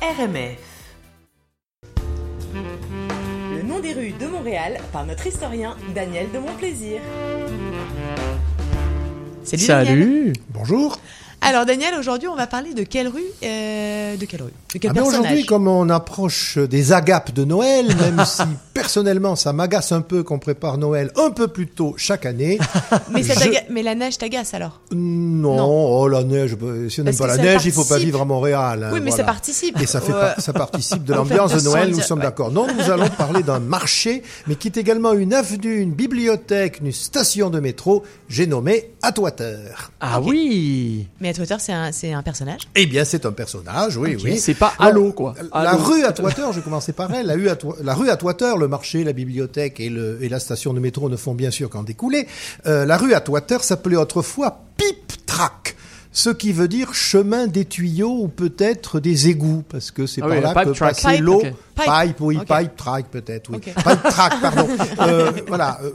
RMF. Le nom des rues de Montréal par notre historien Daniel de Montplaisir. Salut. Salut. Bonjour. Alors Daniel, aujourd'hui on va parler de quelle rue euh, De quelle rue? De quel ah ben Aujourd'hui, comme on approche des agapes de Noël, même si personnellement ça m'agace un peu qu'on prépare Noël un peu plus tôt chaque année. mais, mais la neige t'agace alors? Non, oh la neige, bah, si on n'aime pas la neige, il faut pas vivre à Montréal. Hein, oui, mais ça participe. Et ça, fait ça participe de l'ambiance de Noël, nous sommes d'accord. Non, nous allons parler d'un marché, mais qui est également une avenue, une bibliothèque, une station de métro, j'ai nommé Atwater. Ah oui mais Atwater, c'est un, c'est un personnage? Eh bien, c'est un personnage, oui, oui. C'est pas Halo, quoi. La rue Atwater, je vais commencer par elle. La rue, la rue Atwater, le marché, la bibliothèque et, le, et la station de métro ne font bien sûr qu'en découler. Euh, la rue Atwater s'appelait autrefois Pipe Track ce qui veut dire chemin des tuyaux ou peut-être des égouts, parce que c'est ah par là que passait l'eau. Pipe, oui, pipe track peut-être, oui. Pipe track, pardon. euh, voilà, euh,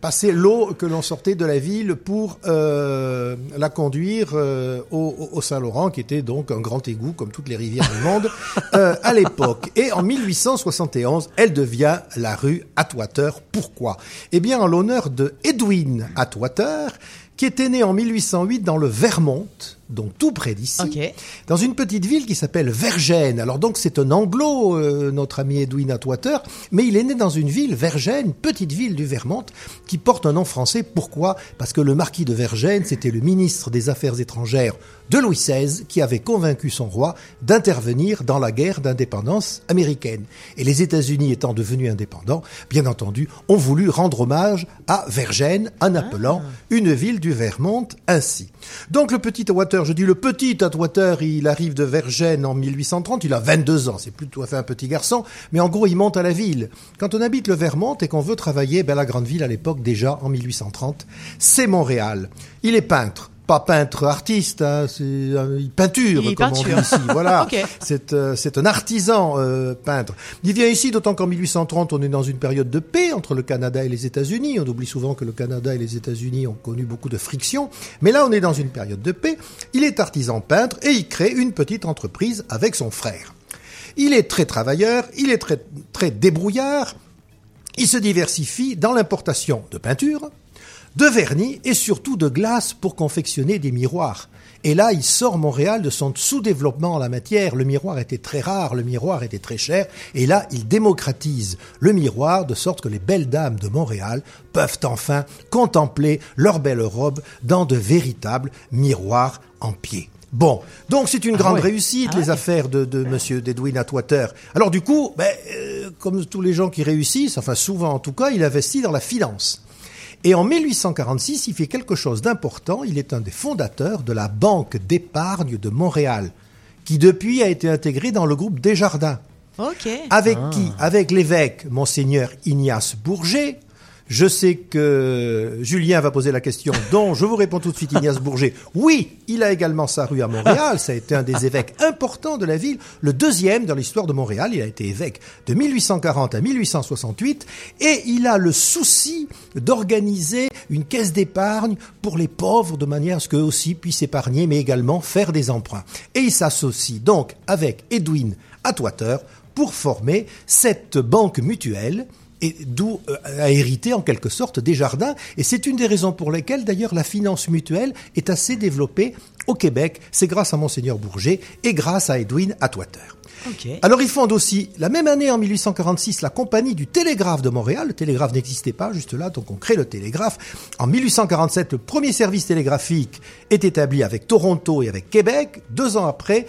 passer l'eau que l'on sortait de la ville pour euh, la conduire euh, au, au Saint-Laurent, qui était donc un grand égout, comme toutes les rivières du monde, euh, à l'époque. Et en 1871, elle devient la rue Atwater. Pourquoi? Eh bien, en l'honneur de Edwin Atwater, qui était né en 1808 dans le Vermont, donc tout près d'ici, dans une petite ville qui s'appelle Vergène. Alors donc c'est un anglo, euh, notre ami Edwin Atwater, mais il est né dans une ville, Vergène, petite ville du Vermont, qui porte un nom français. Pourquoi? Parce que le marquis de Vergène, c'était le ministre des Affaires étrangères de Louis XVI qui avait convaincu son roi d'intervenir dans la guerre d'indépendance américaine. Et les États-Unis étant devenus indépendants, bien entendu, ont voulu rendre hommage à Vergène en appelant ah. une ville du Vermont ainsi. Donc le petit Atwater, je dis le petit Atwater, il arrive de Vergène en 1830, il a 22 ans, c'est plutôt fait un petit garçon, mais en gros il monte à la ville. Quand on habite le Vermont et qu'on veut travailler, ben la grande ville à l'époque déjà en 1830, c'est Montréal. Il est peintre pas peintre artiste, hein, c'est une peinture, comme on dit ici. Voilà, c'est euh, c'est un artisan euh, peintre. Il vient ici, d'autant qu'en 1830, on est dans une période de paix entre le Canada et les États-Unis. On oublie souvent que le Canada et les États-Unis ont connu beaucoup de frictions, mais là, on est dans une période de paix. Il est artisan peintre et il crée une petite entreprise avec son frère. Il est très travailleur, il est très très débrouillard. Il se diversifie dans l'importation de peinture, de vernis et surtout de glace pour confectionner des miroirs. Et là, il sort Montréal de son sous-développement en la matière. Le miroir était très rare, le miroir était très cher. Et là, il démocratise le miroir de sorte que les belles dames de Montréal peuvent enfin contempler leurs belles robes dans de véritables miroirs en pied. Bon, donc c'est une ah grande réussite, ah les affaires de, de Monsieur d'Edwin Atwater. Alors du coup, ben, euh, comme tous les gens qui réussissent, enfin souvent en tout cas, il investit dans la finance. Et en 1846, il fait quelque chose d'important. Il est un des fondateurs de la Banque d'épargne de Montréal, qui depuis a été intégrée dans le groupe Desjardins. Avec ah. qui? Avec l'évêque, monseigneur Ignace Bourget, je sais que Julien va poser la question, dont je vous réponds tout de suite, Ignace Bourget. Oui, il a également sa rue à Montréal. Ça a été un des évêques importants de la ville, le deuxième dans l'histoire de Montréal. Il a été évêque de 1840 à 1868 et il a le souci d'organiser une caisse d'épargne pour les pauvres de manière à ce qu'eux aussi puissent épargner, mais également faire des emprunts. Et il s'associe donc avec Edwin Atwater pour former cette banque mutuelle et d'où euh, a hérité en quelque sorte des jardins. Et c'est une des raisons pour lesquelles d'ailleurs la finance mutuelle est assez développée au Québec. C'est grâce à Monseigneur Bourget et grâce à Edwin Atwater. Alors ils fondent aussi, la même année en 1846, la compagnie du télégraphe de Montréal. Le télégraphe n'existait pas juste là, donc on crée le télégraphe. En 1847, le premier service télégraphique est établi avec Toronto et avec Québec. Deux ans après,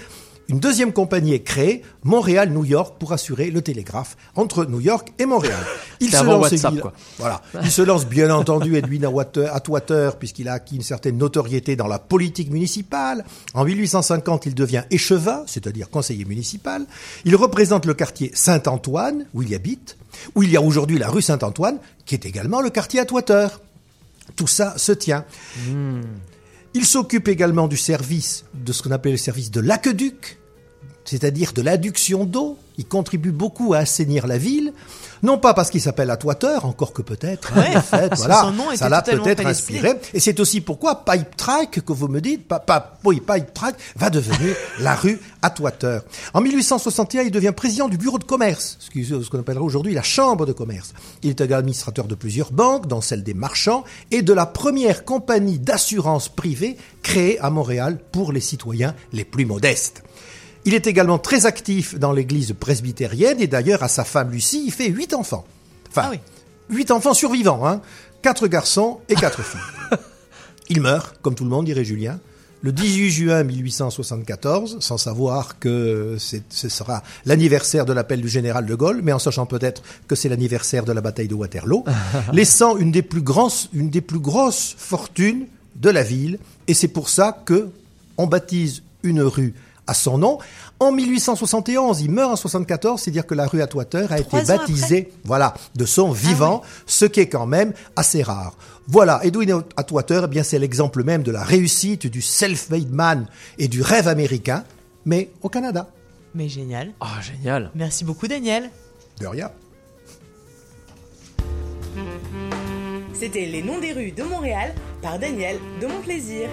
une deuxième compagnie est créée, Montréal-New York, pour assurer le télégraphe entre New York et Montréal. Il se lance WhatsApp, quoi. Voilà. Il se lance bien entendu Edwin Atwater, puisqu'il a acquis une certaine notoriété dans la politique municipale. En 1850, il devient échevin, c'est-à-dire conseiller municipal. Il représente le quartier Saint-Antoine, où il habite, où il y a aujourd'hui la rue Saint-Antoine, qui est également le quartier Atwater. Tout ça se tient. Hmm. Il s'occupe également du service, de ce qu'on appelle le service de l'aqueduc, c'est-à-dire de l'adduction d'eau. Il contribue beaucoup à assainir la ville. Non pas parce qu'il s'appelle Atwater, encore que peut-être. hein, Ouais, en fait, voilà, ça l'a peut-être inspiré. Et c'est aussi pourquoi Pipe Track, que vous me dites, pa, pa- oui, Pipe Track, va devenir la rue Atwater. En 1861, il devient président du bureau de commerce, ce qu'on appellerait aujourd'hui la chambre de commerce. Il est administrateur de plusieurs banques, dont celle des marchands, et de la première compagnie d'assurance privée créée à Montréal pour les citoyens les plus modestes. Il est également très actif dans l'église presbytérienne et d'ailleurs à sa femme Lucie, il fait huit enfants. Enfin, Ah oui. huit enfants survivants, hein. Quatre garçons et quatre filles. Il meurt, comme tout le monde, dirait Julien, le 18 juin 1874, sans savoir que ce sera l'anniversaire de l'appel du général de Gaulle, mais en sachant peut-être que c'est l'anniversaire de la bataille de Waterloo, laissant une des plus grosses, une des plus grosses fortunes de la ville. Et c'est pour ça que on baptise une rue à son nom. En 1871, il meurt en 74, c'est-à-dire que la rue Atwater a été Trois baptisée, voilà, de son vivant, ce qui est quand même assez rare. Voilà, Edwin Atwater, eh bien, c'est l'exemple même de la réussite du self-made man et du rêve américain, mais au Canada. Mais génial. Ah, génial. Merci beaucoup, Daniel. De rien. C'était Les Noms des rues de Montréal par Daniel de Mon Plaisir.